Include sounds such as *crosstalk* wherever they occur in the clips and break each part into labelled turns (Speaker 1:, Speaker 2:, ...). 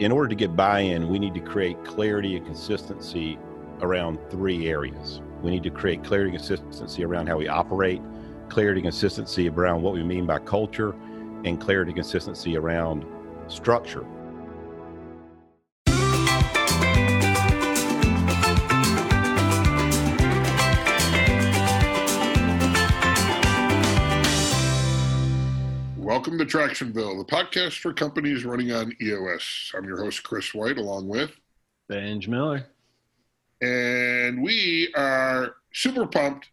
Speaker 1: in order to get buy-in, we need to create clarity and consistency around three areas. We need to create clarity and consistency around how we operate, clarity and consistency around what we mean by culture, and clarity and consistency around structure.
Speaker 2: Welcome to Tractionville, the podcast for companies running on EOS. I'm your host, Chris White, along with
Speaker 3: Benj Miller.
Speaker 2: And we are super pumped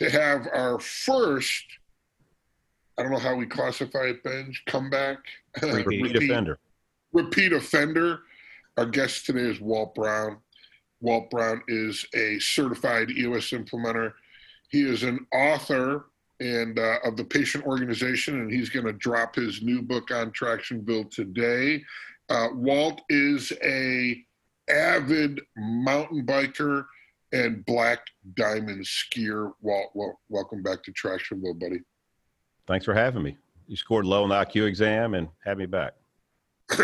Speaker 2: to have our first, I don't know how we classify it, Benj, comeback.
Speaker 1: Repeat, *laughs* repeat offender.
Speaker 2: Repeat offender. Our guest today is Walt Brown. Walt Brown is a certified EOS implementer. He is an author and uh, of the patient organization, and he's going to drop his new book on Tractionville today. Uh, Walt is a avid mountain biker and black diamond skier. Walt, well, welcome back to Tractionville, buddy.
Speaker 1: Thanks for having me. You scored low on the IQ exam and had me back. *laughs*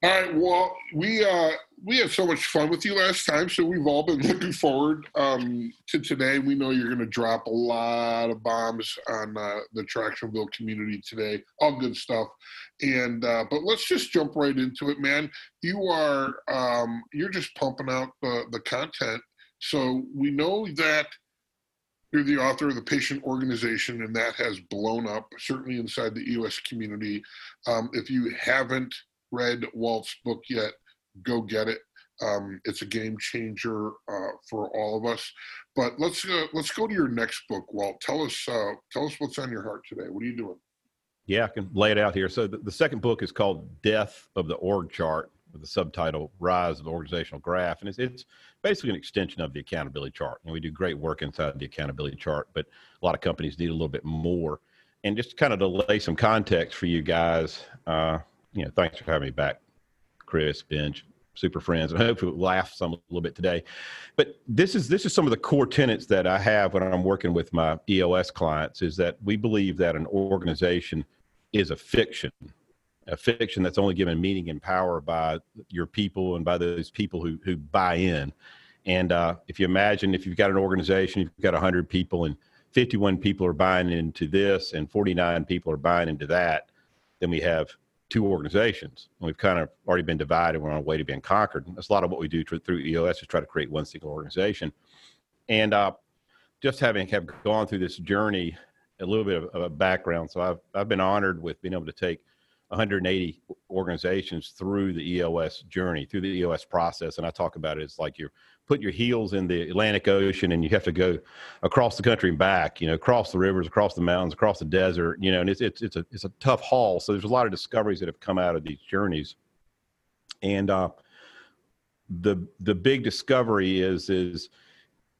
Speaker 2: All right. Well, we uh, we had so much fun with you last time, so we've all been *laughs* looking forward um, to today. We know you're going to drop a lot of bombs on uh, the Tractionville community today. All good stuff. And uh, but let's just jump right into it, man. You are um, you're just pumping out the the content. So we know that you're the author of the patient organization, and that has blown up certainly inside the EOS community. Um, if you haven't read Walt's book yet, go get it. Um, it's a game changer uh, for all of us. But let's uh, let's go to your next book, Walt. Tell us uh, tell us what's on your heart today. What are you doing?
Speaker 1: Yeah, I can lay it out here. So the, the second book is called Death of the Org Chart with the subtitle Rise of the Organizational Graph. And it's, it's basically an extension of the accountability chart. And we do great work inside the accountability chart, but a lot of companies need a little bit more. And just kind of to lay some context for you guys, uh, you know, thanks for having me back, Chris, Benj, super friends, *laughs* and hopefully we'll laugh some a little bit today. But this is this is some of the core tenets that I have when I'm working with my EOS clients is that we believe that an organization is a fiction, a fiction that's only given meaning and power by your people and by those people who who buy in. And uh, if you imagine if you've got an organization, you've got 100 people and 51 people are buying into this and 49 people are buying into that, then we have two organizations. And we've kind of already been divided. We're on our way to being conquered. And that's a lot of what we do through EOS is try to create one single organization. And uh, just having have gone through this journey, a little bit of, of a background. So I've I've been honored with being able to take 180 organizations through the EOS journey, through the EOS process. And I talk about it as like you're putting your heels in the Atlantic Ocean and you have to go across the country and back, you know, across the rivers, across the mountains, across the desert, you know, and it's, it's, it's a, it's a tough haul. So there's a lot of discoveries that have come out of these journeys. And, uh, the, the big discovery is, is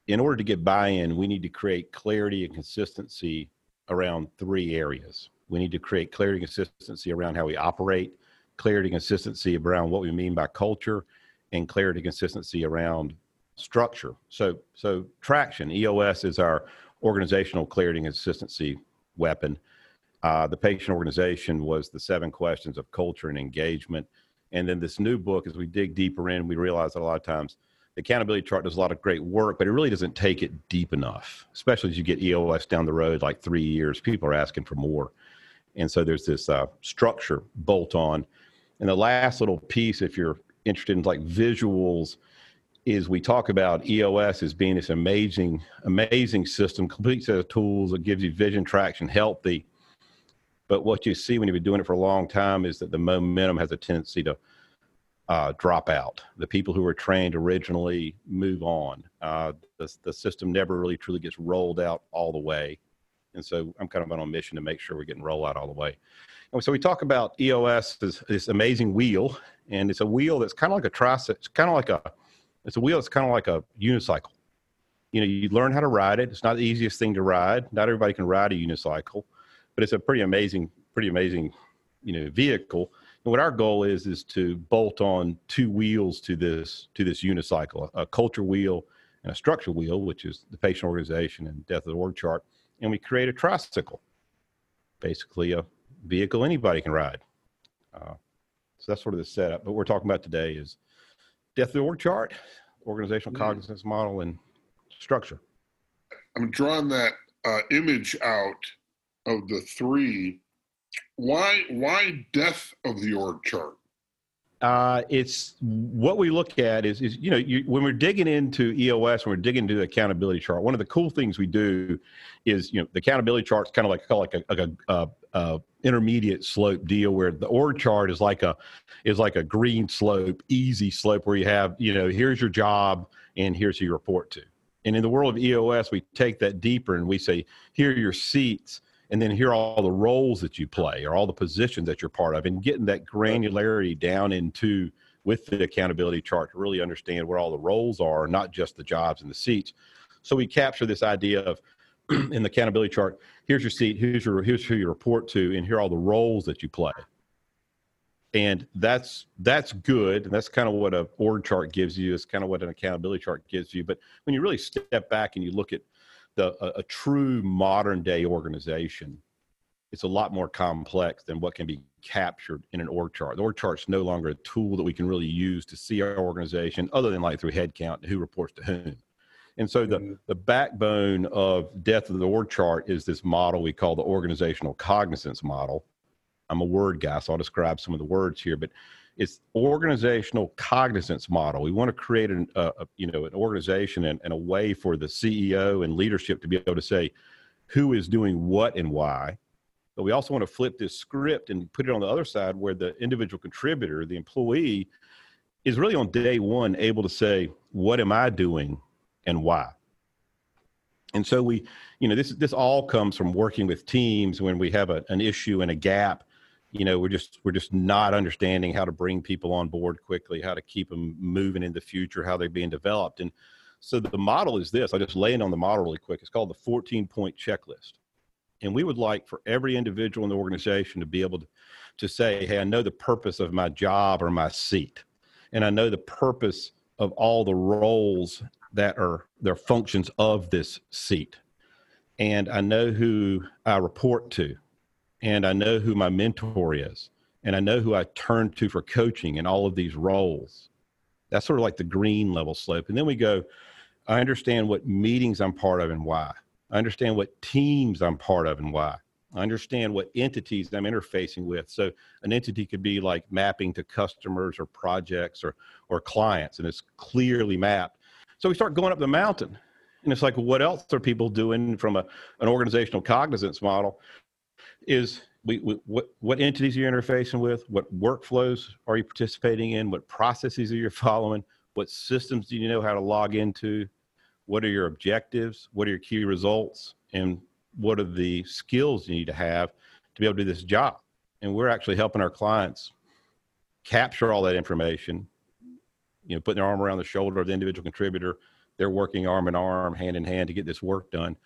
Speaker 1: in order to get buy-in, we need to create clarity and consistency around three areas we need to create clarity and consistency around how we operate, clarity and consistency around what we mean by culture, and clarity and consistency around structure. So, so traction EOS is our organizational clarity and consistency weapon. Uh, the patient organization was the seven questions of culture and engagement. And then this new book, as we dig deeper in, we realize that a lot of times the accountability chart does a lot of great work, but it really doesn't take it deep enough, especially as you get EOS down the road, like three years, people are asking for more. And so there's this uh, structure bolt on. And the last little piece, if you're interested in like visuals, is we talk about EOS as being this amazing, amazing system, complete set of tools that gives you vision, traction, healthy. But what you see when you've been doing it for a long time is that the momentum has a tendency to uh, drop out. The people who were trained originally move on. Uh, the, the system never really truly gets rolled out all the way. And so I'm kind of on a mission to make sure we're getting rollout all the way. And so we talk about EOS as this amazing wheel, and it's a wheel that's kind of like a tricycle. It's kind of like a, it's a wheel It's kind of like a unicycle. You know, you learn how to ride it. It's not the easiest thing to ride. Not everybody can ride a unicycle, but it's a pretty amazing, pretty amazing, you know, vehicle. And what our goal is is to bolt on two wheels to this to this unicycle, a, culture wheel and a structure wheel, which is the patient organization and death of the org chart and we create a tricycle, basically a vehicle anybody can ride. Uh, So that's sort of the setup. But what we're talking about today is death of the org chart, organizational
Speaker 2: Mm.
Speaker 1: cognizance model, and structure.
Speaker 2: I'm drawing that uh, image out of the three. Why why death of the org chart?
Speaker 1: Uh, it's what we look at is, is you know, you, when we're digging into EOS, when we're digging into the accountability chart, one of the cool things we do is, you know, the accountability chart is kind of like, like a, like a, a, a intermediate slope deal where the org chart is like a, is like a green slope, easy slope where you have, you know, here's your job and here's who you report to. And in the world of EOS, we take that deeper and we say, here are your seats and then here are all the roles that you play or all the positions that you're part of and getting that granularity down into with the accountability chart to really understand where all the roles are not just the jobs and the seats. So we capture this idea of *clears throat* in the accountability chart here's your seat here's your here's who you report to and here are all the roles that you play. And that's that's good and that's kind of what a org chart gives you it's kind of what an accountability chart gives you but when you really step back and you look at the a, a true modern day organization it's a lot more complex than what can be captured in an org chart. The org chart's no longer a tool that we can really use to see our organization other than like through headcount, who reports to whom. And so the, mm-hmm. the backbone of death of the org chart is this model we call the organizational cognizance model. I'm a word guy, so I'll describe some of the words here, but it's organizational cognizance model. We want to create an, a, a, you know, an organization and, and a way for the CEO and leadership to be able to say who is doing what and why but we also want to flip this script and put it on the other side where the individual contributor, the employee, is really on day one able to say, What am I doing and why? And so we, you know, this this all comes from working with teams when we have a, an issue and a gap. You know, we're just we're just not understanding how to bring people on board quickly, how to keep them moving in the future, how they're being developed. And so the model is this. I just lay in on the model really quick. It's called the 14 point checklist. And we would like for every individual in the organization to be able to, to say, hey, I know the purpose of my job or my seat. And I know the purpose of all the roles that are their functions of this seat. And I know who I report to. And I know who my mentor is. And I know who I turn to for coaching in all of these roles. That's sort of like the green level slope. And then we go, I understand what meetings I'm part of and why. I understand what teams I'm part of and why. I understand what entities I'm interfacing with. So an entity could be like mapping to customers or projects or or clients, and it's clearly mapped. So we start going up the mountain, and it's like, what else are people doing from a an organizational cognizance model? Is we, we what what entities are you interfacing with? What workflows are you participating in? What processes are you *laughs* following? What systems do you know how to log into? what are your objectives what are your key results and what are the skills you need to have to be able to do this job and we're actually helping our clients capture all that information you know putting their arm around the shoulder of the individual contributor they're working arm in arm hand in hand to get this work done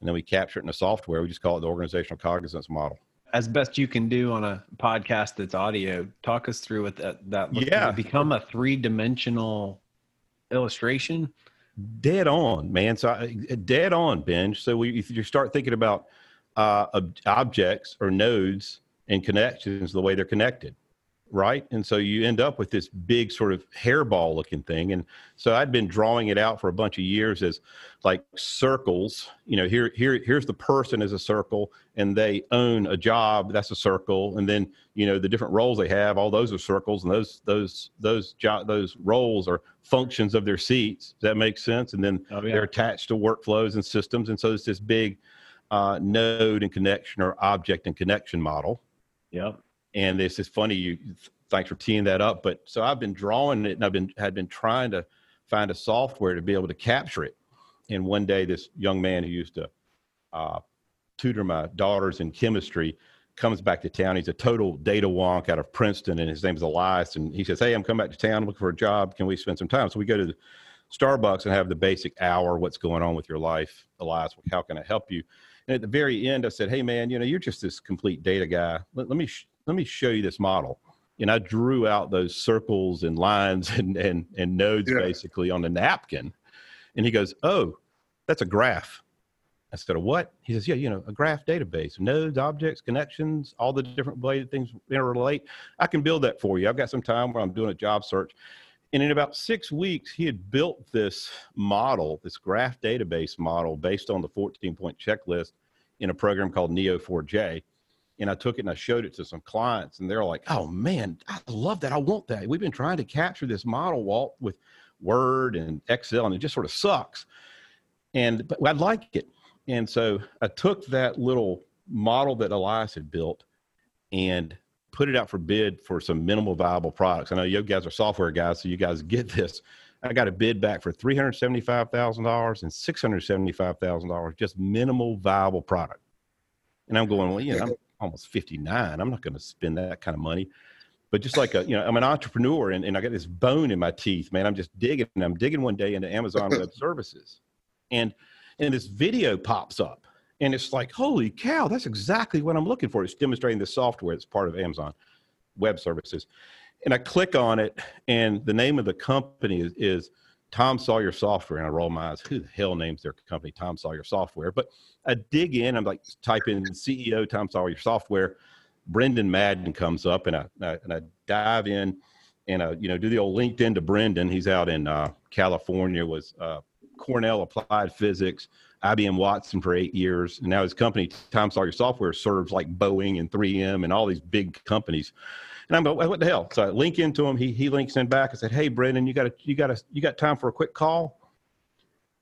Speaker 1: and then we capture it in the software. We just call it the organizational cognizance model.
Speaker 3: As best you can do on a podcast that's audio talk us through what that that looks
Speaker 1: Yeah.
Speaker 3: like. become a three-dimensional illustration?
Speaker 1: Dead on man. So I, dead on benj so we if you start thinking about uh, ob- objects or nodes and connections the way they're connected right? And so you end up with this big sort of hairball looking thing. And so i'd been drawing it out for a bunch of years as like circles. You know here here here's the person as a circle and they own a job that's a circle. And then you know the different roles they have all those are circles and those those those jo- those roles are functions of their seats. Does that make sense? And then
Speaker 3: oh
Speaker 1: they're attached to workflows and systems. And so it's this big uh, node and connection or object and connection model.
Speaker 3: Yep
Speaker 1: and this is funny you thanks for teeing that up but so i've been drawing it and i've been had been trying to find a software to be able to capture it. And one day this young man who used to uh, tutor my daughters in chemistry comes back to town. He's a total data wonk out of princeton and his name is elias. And he says hey i'm coming back to town looking for a job. Can we spend some time? So we go to starbucks and have the basic hour what's going on with your life elias? How can i help you? And at the very end i said hey man you know you're just this complete data guy. Let, let me sh- let me show you this model and i drew out those circles and lines *laughs* and and, and nodes
Speaker 2: Yeah.
Speaker 1: basically on a napkin and he goes oh that's a graph I said, a what? He says, yeah, you know, a graph database, nodes, objects, connections, all the different that things interrelate. I can build that for you. I've got some time where I'm doing a job search. And in about six weeks, he had built this model, this graph database model based on the 14 point checklist in a program called Neo4j. And I took it and I showed it to some clients, and they're like, oh man, I love that. I want that. We've been trying to capture this model, Walt, with Word and Excel, and it just sort of sucks. And but I'd like it. And so I took that little model that Elias had built and put it out for bid for some minimal viable products. I know you guys are software guys, so you guys get this. I got a bid back for three hundred seventy-five thousand dollars and six hundred seventy-five thousand dollars, just minimal viable product. And I'm going, well, you know, almost fifty-nine. I'm not going to spend that kind of money. But just like a, you know, I'm an entrepreneur and, and I got this bone in my teeth, man. I'm just digging. And I'm digging one day into Amazon *laughs* Web Services, and and this video pops up and it's like, holy cow, that's exactly what I'm looking for. It's demonstrating the software that's part of Amazon Web Services. And I click on it, and the name of the company is, is Tom Sawyer Software. And I roll my eyes, who the hell names their company Tom Sawyer Software? But I dig in, I'm like, type in CEO Tom Sawyer Software. Brendan Madden comes up, and I, and I dive in and I, you know, do the old LinkedIn to Brendan. He's out in uh, California, was uh, Cornell Applied Physics, IBM Watson for eight years. And now his company, Tom Sawyer Software, serves like Boeing and 3M and all these big companies. And I'm like, what the hell? So I link into him. He, he links in back. I said, Hey, Brendan, you got a, you got a, you got time for a quick call?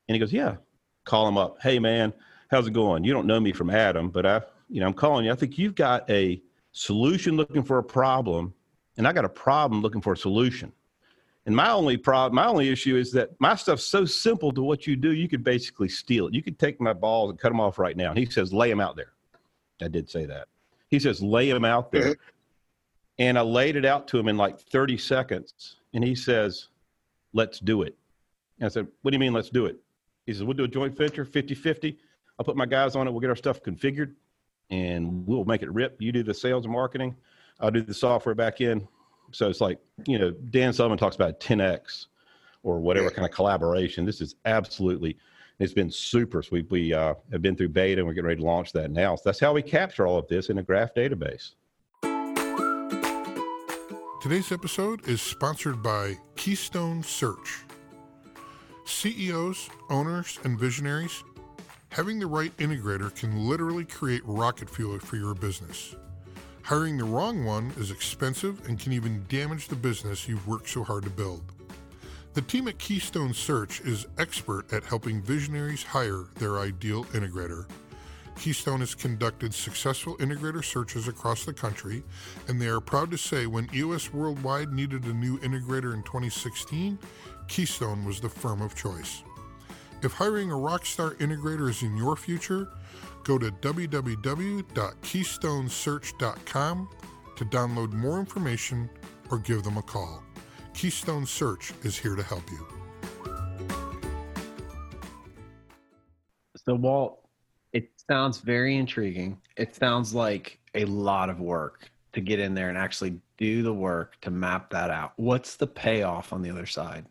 Speaker 1: And he goes, yeah, call him up. Hey man, how's it going? You don't know me from Adam, but I, you know, I'm calling you. I think you've got a solution looking for a problem and I got a problem looking for a solution. And my only problem, my only issue is that my stuff's so simple to what you do, you could basically steal it. You could take my balls and cut them off right now. And he says, lay them out there. I did say that. He says, lay them out there. Mm-hmm. And I laid it out to him in like 30 seconds. And he says, let's do it. And I said, what do you mean, let's do it? He says, we'll do a joint venture 50 50. I'll put my guys on it. We'll get our stuff configured and we'll make it rip. You do the sales and marketing. I'll do the software back in so it's like, you know, Dan Sullivan talks about 10X or whatever kind of collaboration. This is absolutely, it's been super. So we, we uh, have been through beta and we're getting ready to launch that now. So that's how we capture all of this in a graph database.
Speaker 4: Today's episode is sponsored by Keystone Search. CEOs, owners, and visionaries, having the right integrator can literally create rocket fuel for your business. Hiring the wrong one is expensive and can even damage the business you've worked so hard to build. The team at Keystone Search is expert at helping visionaries hire their ideal integrator. Keystone has conducted successful integrator searches across the country, and they are proud to say when EOS Worldwide needed a new integrator in 2016, Keystone was the firm of choice. If hiring a rockstar integrator is in your future, Go to www.keystonesearch.com to download more information or give them a call. Keystone Search is here to help you.
Speaker 3: So, Walt, it sounds very intriguing. It sounds like a lot of work to get in there and actually do the work to map that out. What's the payoff on the other side?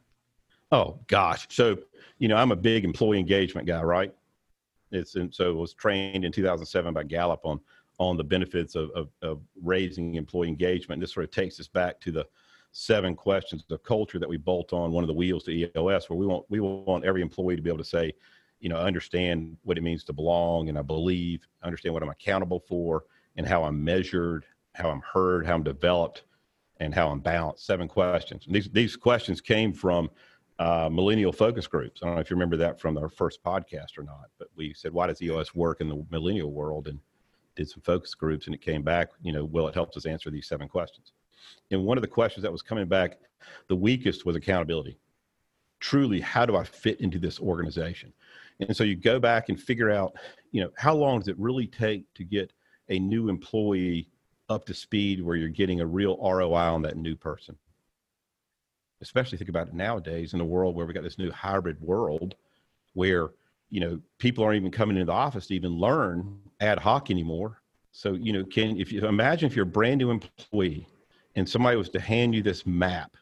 Speaker 1: Oh, gosh. So, you know, I'm a big employee engagement guy, right? It's and so was trained in 2007 by Gallup on on the benefits of, of, of raising employee engagement. And This sort of takes us back to the seven questions of culture that we bolt on one of the wheels to EOS, where we want we want every employee to be able to say, you know, understand what it means to belong, and I believe, understand what I'm accountable for, and how I'm measured, how I'm heard, how I'm developed, and how I'm balanced. Seven questions. And these these questions came from uh, millennial focus groups. I don't know if you remember that from our first podcast or not, but we said, why does EOS work in the millennial world? And did some focus groups and it came back, you know, well, it helps us answer these seven questions. And one of the questions that was coming back the weakest was accountability. Truly, how do I fit into this organization? And so you go back and figure out, you know, how long does it really take to get a new employee up to speed where you're getting a real ROI on that new person? especially think about it nowadays in a world where we got this new hybrid world where you know people aren't even coming into the office to even learn ad hoc anymore so you know can if you imagine if you're a brand new employee and somebody was to hand you this map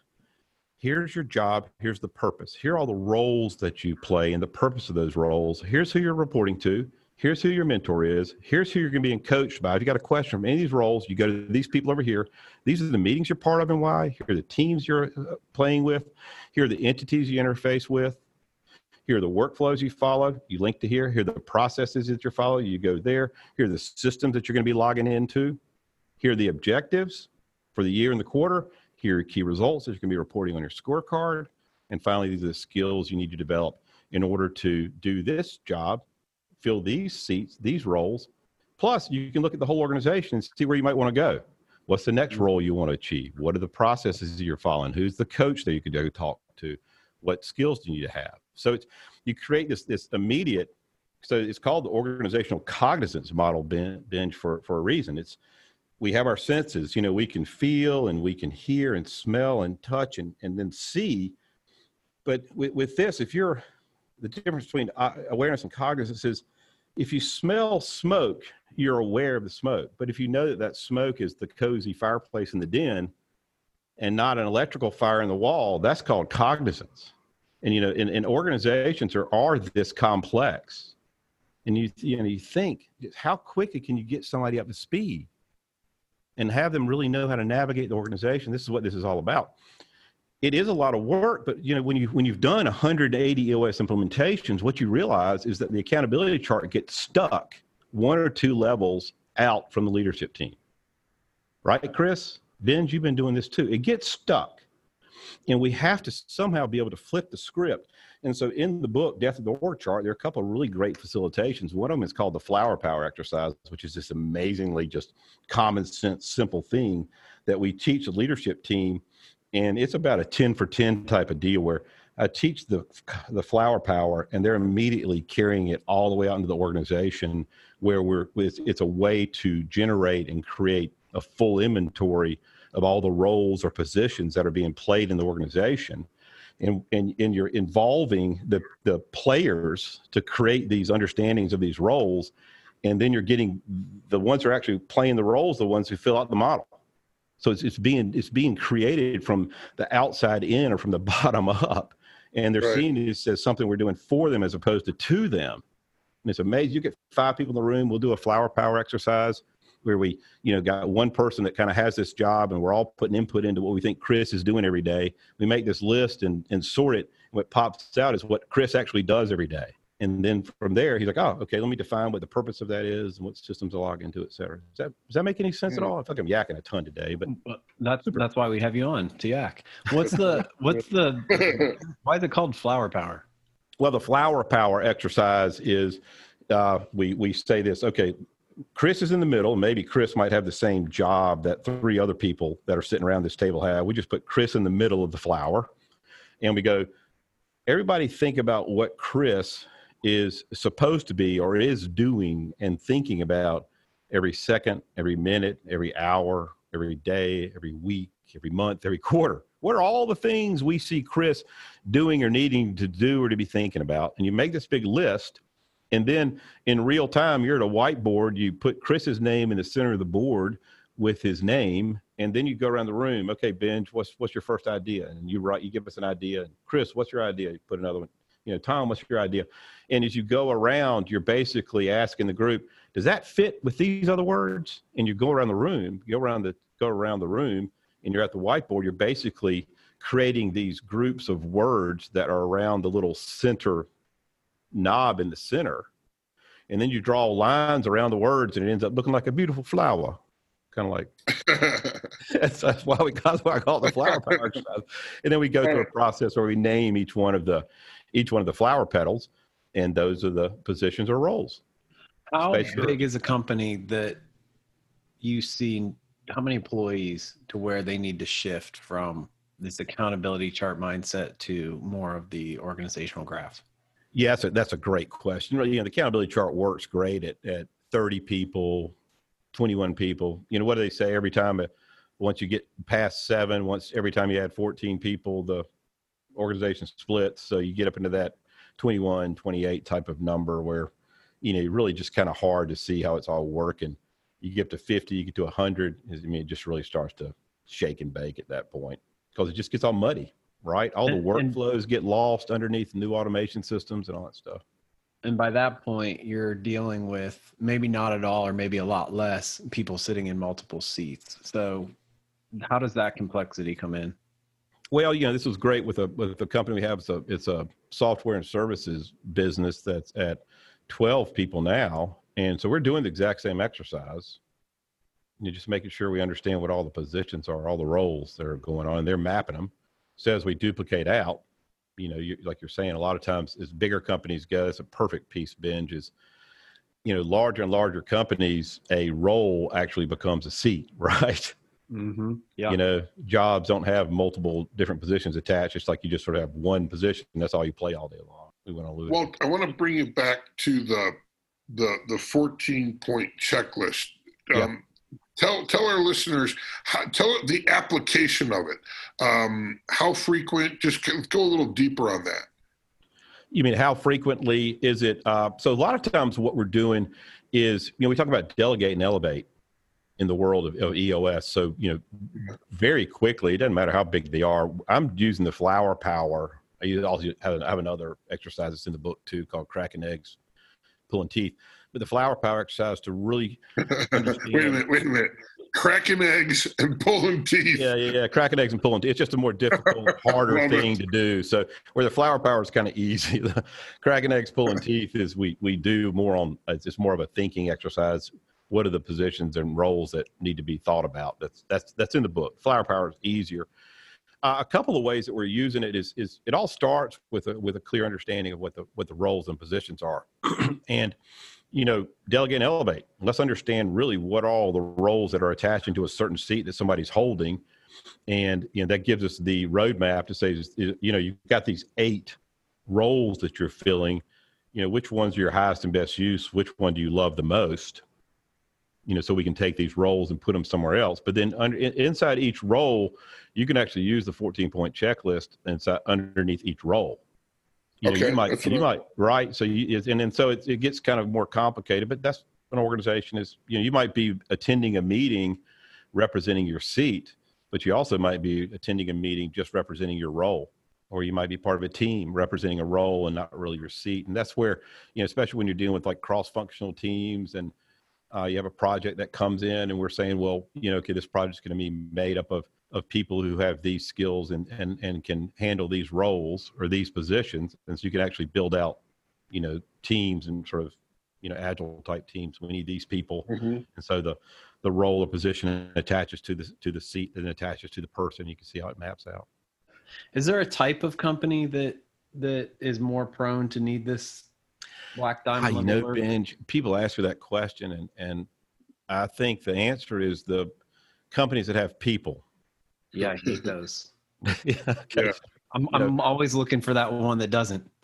Speaker 1: here's your job here's the purpose here are all the roles that you play and the purpose of those roles here's who you're reporting to Here's who your mentor is. Here's who you're going to be coached by. If you got a question from any of these roles, you go to these people over here. These are the meetings you're part of and why. Here are the teams you're uh, playing with. Here are the entities you interface with. Here are the workflows you follow. You link to here. Here are the processes that you're following. You go there. Here are the systems that you're going to be logging into. Here are the objectives for the year and the quarter. Here are key results that you're going to be reporting on your scorecard. And finally, these are the skills you need to develop in order to do this job, fill these seats, these roles. Plus, you can look at the whole organization and see where you might want to go. What's the next mm-hmm. role you want to achieve? What are the processes you're following? Who's the coach that you could go talk to? What skills do you need to have? So it's you create this this immediate. So it's called the organizational cognizance model Benj for for a reason. It's we have our senses. You know, we can feel and we can hear and smell and touch and and then see. But with, with this, if you're the difference between uh, awareness and cognizance is if you smell smoke, you're aware of the smoke. But if you know that that smoke is the cozy fireplace in the den and not an electrical fire in the wall, that's called cognizance and you know in, in organizations are, are this complex and you you know you think how quickly can you get somebody up to speed and have them really know how to navigate the organization this is what this is all about. It is a lot of work but you know when you when you've done 180 eos implementations what you realize is that the accountability chart gets stuck one or two levels out from the leadership team. Right chris? Benj you've been doing this too. It gets stuck and we have to somehow be able to flip the script. And so in the book, Death of the Org Chart, there are a couple of really great facilitations. One of them is called the flower power exercise, which is this amazingly just common sense, simple thing that we teach the leadership team. And it's about a 10 for 10 type of deal where I teach the, the flower power and they're immediately carrying it all the way out into the organization where we're, it's, it's a way to generate and create a full inventory of all the roles or positions that are being played in the organization. And, and, and you're involving the, the players to create these understandings of these roles. And then you're getting the ones who are actually playing the roles, the ones who fill out the model. So it's, it's being it's being created from the outside in or from the *laughs* bottom up. And they're right. seeing this as something we're doing for them as opposed to to them. And it's amazing. You get five people in the room, we'll do a flower power exercise where we, you know, got one person that kind of has this job and we're all putting input into what we think Chris is doing every day. We make this list and, and sort it. What pops out is what Chris actually does every day. And then from there, he's like, oh, okay, let me define what the purpose of that is and what systems to log into, et cetha. Does that, does that make any sense at all? I feel like I'm yakking a ton today, but
Speaker 3: that's, super. that's why we have you on to yak. What's the, what's the, *laughs* why is it called flower power?
Speaker 1: Well, the flower power exercise is, uh, we, we say this, okay, Chris is in the middle. Maybe Chris might have the same job that three other people that are sitting around this table have. We just put Chris in the middle of the flower and we go, everybody think about what Chris is supposed to be or is doing and thinking about every second, every minute, every hour, every day, every week, every month, every quarter. What are all the things we see Chris doing or needing to do or to be thinking about? And you make this big list and then in real time, you're at a whiteboard. You put Chris's name in the center of the board with his name, and then you go around the room. Okay, Benj, what's what's your first idea? And you write, you give us an idea. Chris, what's your idea? You put another one. You know, Tom, what's your idea? And as you go around, you're basically asking the group, does that fit with these other words? And you go around the room, go around the go around the room, and you're at the whiteboard. You're basically creating these groups of words that are around the little center knob in the center. And then you draw lines around the words and it ends up looking like a beautiful flower. Kind of like *laughs* that's, that's why we that's why I call it the flower *laughs* power stuff. And then we go through a process where we name each one of the each one of the flower petals, and those are the positions or roles.
Speaker 3: How big is a company that you see? How many employees to where they need to shift from this accountability chart mindset to more of the organizational graph?
Speaker 1: Yeah, that's a, that's a great question. You know, the accountability chart works great at, at 30 people, 21 people. You know, what do they say every time? Uh, once you get past seven, once every time you add 14 people, the organization splits. So you get up into that 21, 28 type of number where, you know, really just kind of hard to see how it's all working. You get to 50, you get to 100. I mean, it just really starts to shake and bake at that point because it just gets all muddy right? All the workflows get lost underneath new automation systems and all that stuff.
Speaker 3: And by that point, you're dealing with maybe not at all, or maybe a lot less people sitting in multiple seats. So, how does that complexity come in?
Speaker 1: Well, you know, this was great with a with the company we have. It's a it's a software and services business that's at twelve people now, and so we're doing the exact same exercise. You're just making sure we understand what all the positions are, all the roles that are going on, and they're mapping them. So as we duplicate out, you know, you, like you're saying, a lot of times as bigger companies go, it's a perfect piece Benj is, you know, larger and larger companies, a role actually becomes a seat, *laughs* right?
Speaker 3: Mm-hmm. Yeah.
Speaker 1: You know, jobs don't have multiple different positions attached. It's like you just sort of have one position and that's all you play all day long. We want to lose.
Speaker 2: Well, I want to bring you back to the the the 14 point checklist. Um,
Speaker 1: Yeah.
Speaker 2: Tell tell our listeners how, tell the application of it. Um, how frequent? Just go a little deeper on that.
Speaker 1: You mean how frequently is it? Uh, so a lot of times what we're doing is, you know, we talk about delegate and elevate in the world of, of EOS. So, you know, very quickly, it doesn't matter how big they are. I'm using the flower power. I use- also have another exercise that's in the book too called cracking eggs, pulling teeth. The flower power exercise to really *laughs*
Speaker 2: wait a minute. Wait a minute. Cracking eggs and pulling teeth.
Speaker 1: yeah, yeah, yeah. Cracking eggs and pulling teeth. It's just a more difficult, *laughs* harder
Speaker 2: it.
Speaker 1: thing to do. So where the flower power is kind of easy, the *laughs* cracking eggs, pulling teeth is we we do more on. It's just more of a thinking exercise. What are the positions and roles that need to be thought about? That's that's that's in the book. Flower power is easier. Uh, a couple of ways that we're using it is is it all starts with a with a clear understanding of what the what the roles and positions are, *clears throat* and you know, delegate and elevate. Let's understand really what all the roles that are attaching to a certain seat that somebody's holding. And, you know, that gives us the roadmap to say, you know, you've got these eight roles that you're filling. You know, which one's are your highest and best use? Which one do you love the most? You know, so we can take these roles and put them somewhere else. But then under, inside each role, you can actually use the 14 point checklist inside underneath each role. You know, you might, you might, right. So you, and then so it, it gets kind of more complicated, but that's an organization is, you know, you might be attending a meeting representing your seat, but you also might be attending a meeting just representing your role. Or you might be part of a team representing a role and not really your seat. And that's where, you know, especially when you're dealing with like cross functional teams and uh, you have a project that comes in and we're saying, well, you know, okay, this project's going to be made up of of people who have these skills and and and can handle these roles or these positions, and so you can actually build out, you know, teams and sort of, you know, agile type teams. We need these people,
Speaker 2: Mhm.
Speaker 1: and so the the role or position attaches to the to the seat and attaches to the person. You can see how it maps out.
Speaker 3: Is there a type of company that that is more prone to need this black
Speaker 1: Ah,
Speaker 3: diamond?
Speaker 1: you
Speaker 3: level
Speaker 1: know, people ask me that question, and and I think the answer is the companies that have people.
Speaker 3: Yeah, I hate *laughs* those. *laughs*
Speaker 1: yeah, okay.
Speaker 2: Yeah.
Speaker 3: I'm
Speaker 1: You
Speaker 3: I'm always looking for that one that doesn't. *laughs*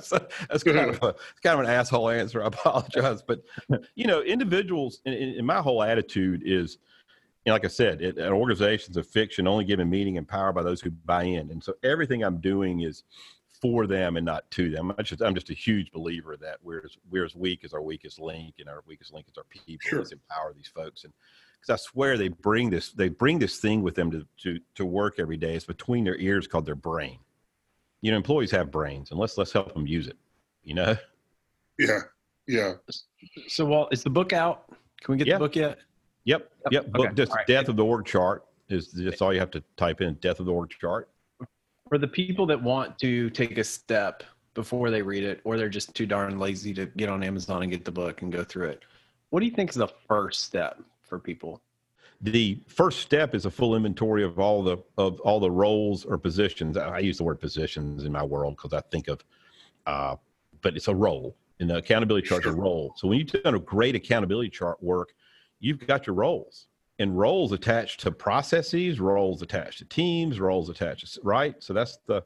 Speaker 1: so that's kind of a, it's kind of an asshole answer. I apologize, but you know, individuals. And, and my whole attitude is, you know, like I said, it, an organization's a fiction, only given meaning and power by those who buy in. And so everything I'm doing is for them and not to them. I'm just, I'm just a huge believer that we're as, we're as weak as our weakest link, and our weakest link is our people.
Speaker 2: Sure.
Speaker 1: Let's empower these folks and. Because I swear they bring this, they bring this thing with them to, to to work every day. It's between their ears called their brain you know employees have brains and let's let's help them use it you know
Speaker 2: Yeah. Yeah.
Speaker 3: So, Walt, is the book out? Can we get
Speaker 1: Yeah.
Speaker 3: the book yet?
Speaker 1: yep yep
Speaker 3: Okay,
Speaker 1: book just
Speaker 3: all right.
Speaker 1: death of the org chart is just all you have to type in death of the org chart
Speaker 3: For the people that want to take a step before they read it, or they're just too darn lazy to get on Amazon and get the book and go through it, what do you think is the first step for people?
Speaker 1: the first step is a full inventory of all the of all the roles or positions. I use the word positions in my world because i think of uh but it's a role. And the accountability chart's a role. So when you've done a great accountability chart work you've got your roles. And roles attached to processes roles attached to teams roles attached to, right? So that's the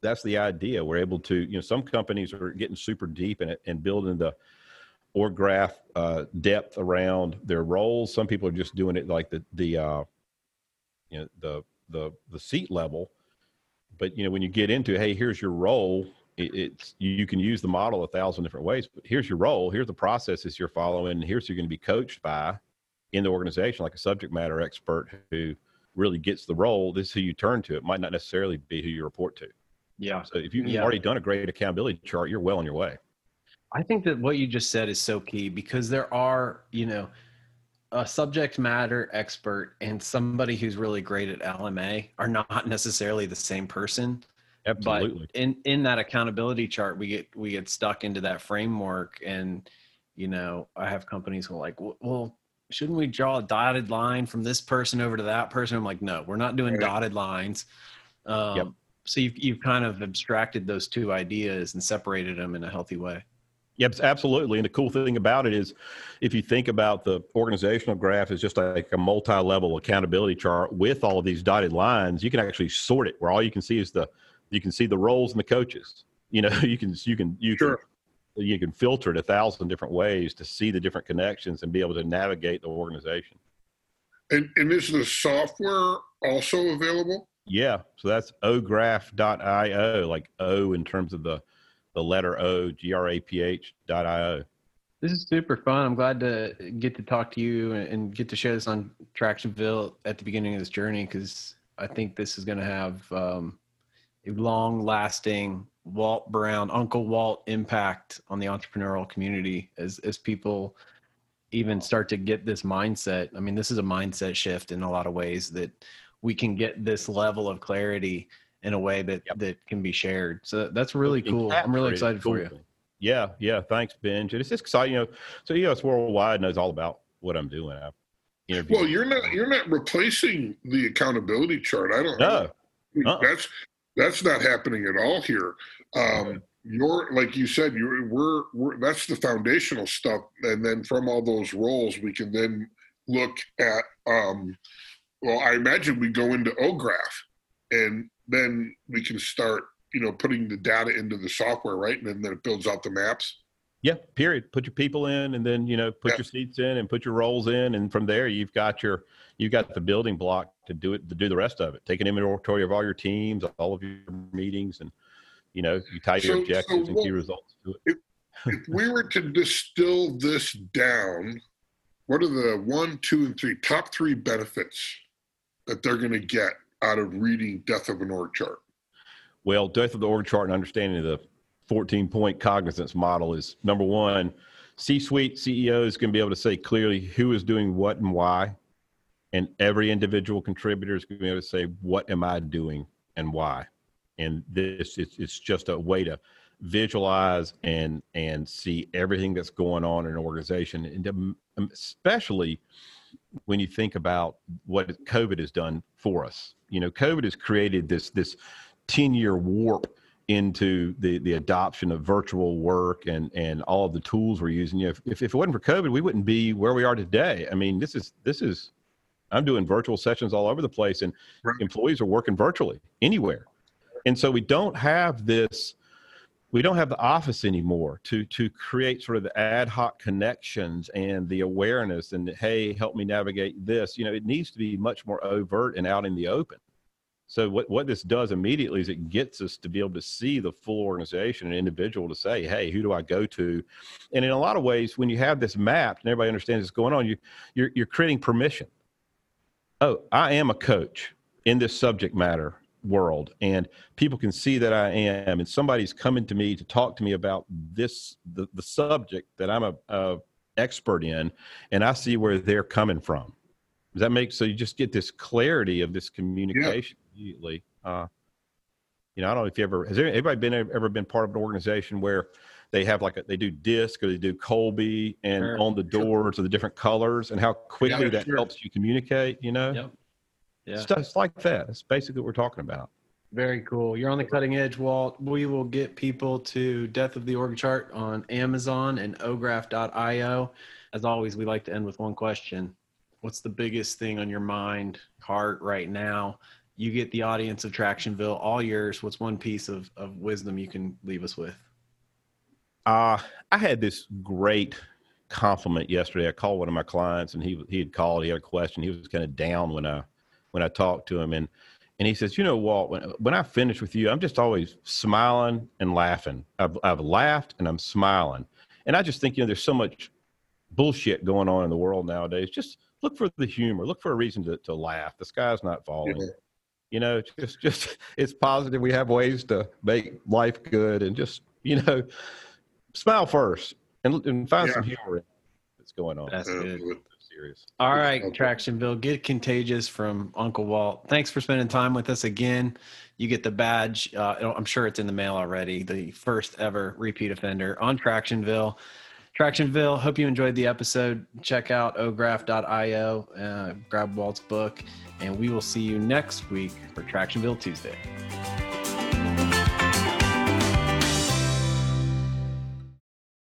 Speaker 1: that's the idea. We're able to you know some companies are getting super deep in it and building the or graph uh, depth around their roles. Some people are just doing it like the the uh, you know the the the seat level. But you know when you get into hey, here's your role. It, it's you, can use the model a thousand different ways. But here's your role. Here's the processes you're following. And here's who you're going to be coached by in the organization, like a subject matter expert who really gets the role. This is who you turn to. It might not necessarily be who you report to.
Speaker 3: Yeah.
Speaker 1: So if you've
Speaker 3: Yeah.
Speaker 1: already done a great accountability chart, you're well on your way.
Speaker 3: I think that what you just said is so key because there are, you know, a subject matter expert and somebody who's really great at LMA are not necessarily the same person.
Speaker 1: Absolutely.
Speaker 3: But in in that accountability chart, we get we get stuck into that framework, and you know, I have companies who are like, "Well- well, shouldn't we draw a dotted line from this person over to that person? I'm like, no, we're not doing
Speaker 2: Right.
Speaker 3: dotted lines. Um,
Speaker 1: Yep.
Speaker 3: So you've you've kind of abstracted those two ideas and separated them in a healthy way.
Speaker 1: Yep, absolutely. And the cool thing about it is, if you think about the organizational graph as just like a multi-level accountability chart with all of these dotted lines, you can actually sort it where all you can see is the you can see the roles and the coaches. You know, *laughs* you can you can you
Speaker 2: Sure.
Speaker 1: can you can filter it a thousand different ways to see the different connections and be able to navigate the organization.
Speaker 2: And, and is the software also available?
Speaker 1: Yeah, so that's ograph.io, like O in terms of the the letter O, G R A P H dot I O.
Speaker 3: This is super fun. I'm glad to get to talk to you and- and get to share this on Tractionville at the beginning of this journey because I think this is going to have um, a long lasting Walt Brown, Uncle Walt impact on the entrepreneurial community as, as people even start to get this mindset. I mean, this is a mindset shift in a lot of ways that we can get this level of clarity in a way that,
Speaker 1: Yep.
Speaker 3: that can be shared. So that's really
Speaker 1: And
Speaker 3: cool. I'm really excited
Speaker 1: is
Speaker 3: for you.
Speaker 1: Yeah, yeah. Thanks, Benj. And it's just exciting, you know. So EOS Worldwide knows all about what I'm doing. I've interviewed.
Speaker 2: Well, you're not you're not replacing the accountability chart. I don't
Speaker 1: no, Uh-uh.
Speaker 2: That's that's not happening at all here. Um, you're like you said, you're we're, we're that's the foundational stuff, and then from all those roles, we can then look at. Um, well, I imagine we go into OGraph, and then we can start, you know, putting the data into the software, right? And then, then it builds out the maps.
Speaker 1: yeah. Period. Put your people in, and then you know, put
Speaker 2: Yeah.
Speaker 1: your seats in, and put your roles in, and from there, you've got your you've got the building block to do it to do the rest of it. Take an inventory of all your teams, all of your meetings, and you know, you tie your
Speaker 2: So- so
Speaker 1: objectives and key results to it.
Speaker 2: if we were to distill this down, what are the one, two, and three top three benefits that they're going to get out of reading Death of an Org Chart?
Speaker 1: Well, death of the org chart and understanding the 14 point cognizance model is number one, C suite CEOs can be able to say clearly who is doing what and why. And every individual contributor is going to be able to say, what am I doing and why? And this is it's just a way to visualize and and see everything that's going on in an organization and um, especially when you think about what covid has done for us you know covid has created this this 10 year warp into the the adoption of virtual work and and all of the tools we're using. You know, if, if it wasn't for covid we wouldn't be where we are today. I mean this is this is i'm doing virtual sessions all over the place and
Speaker 2: Right.
Speaker 1: employees are working virtually anywhere. And so we don't have this we don't have the office anymore to to create sort of the ad hoc connections and the awareness and hey help me navigate this. You know it needs to be much more overt and out in the open so what, what this does immediately is it gets us to be able to see the full organization and individual to say hey who do i go to? And in a lot of ways when you have this mapped and everybody understands what's going on you you're, you're creating permission. Oh i am a coach in this subject matter world and people can see that i am and somebody's coming to me to talk to me about this the, the subject that i'm a, a expert in and i see where they're coming from. Does that make so you just get this clarity of this communication immediately uh you know i don't know if you ever has there, anybody been ever been part of an organization where they have like a, they do disc or they do Kolbe and
Speaker 3: Sure,
Speaker 1: on the doors are the different colors and how quickly
Speaker 2: Yeah,
Speaker 1: that
Speaker 2: sure.
Speaker 1: helps you communicate you know
Speaker 3: Yep. Yeah.
Speaker 1: stuff like that that's basically what we're talking about
Speaker 3: Very cool. You're on the cutting edge, Walt. We will get people to Death of the Org Chart on Amazon and ograph.io. As always, we like to end with one question. What's the biggest thing on your mind, heart right now? You get the audience of Tractionville, all yours. What's one piece of, of wisdom you can leave us with?
Speaker 1: Uh, I had this great compliment yesterday. I called one of my clients and he he had called, he had a question. He was kind of down when I when I talked to him and and he says, "You know, Walt, when when I finish with you, I'm just always smiling and laughing. I've I've laughed and I'm smiling. And I just think, you know, there's so much bullshit going on in the world nowadays. Just look for the humor. Look for a reason to, to laugh. The sky's not falling.
Speaker 2: Yeah.
Speaker 1: You know, just just it's positive. We have ways to make life good, and just you know, smile first and, and find
Speaker 2: Yeah.
Speaker 1: some humor in that's going on.
Speaker 3: That's good.
Speaker 1: serious.
Speaker 3: All right,
Speaker 2: Okay.
Speaker 3: Tractionville, get contagious from Uncle Walt. Thanks for spending time with us again. You get the badge. Uh, I'm sure it's in the mail already. The first ever repeat offender on Tractionville. Tractionville, hope you enjoyed the episode. Check out ograph.io, uh, grab Walt's book, and we will see you next week for Tractionville Tuesday.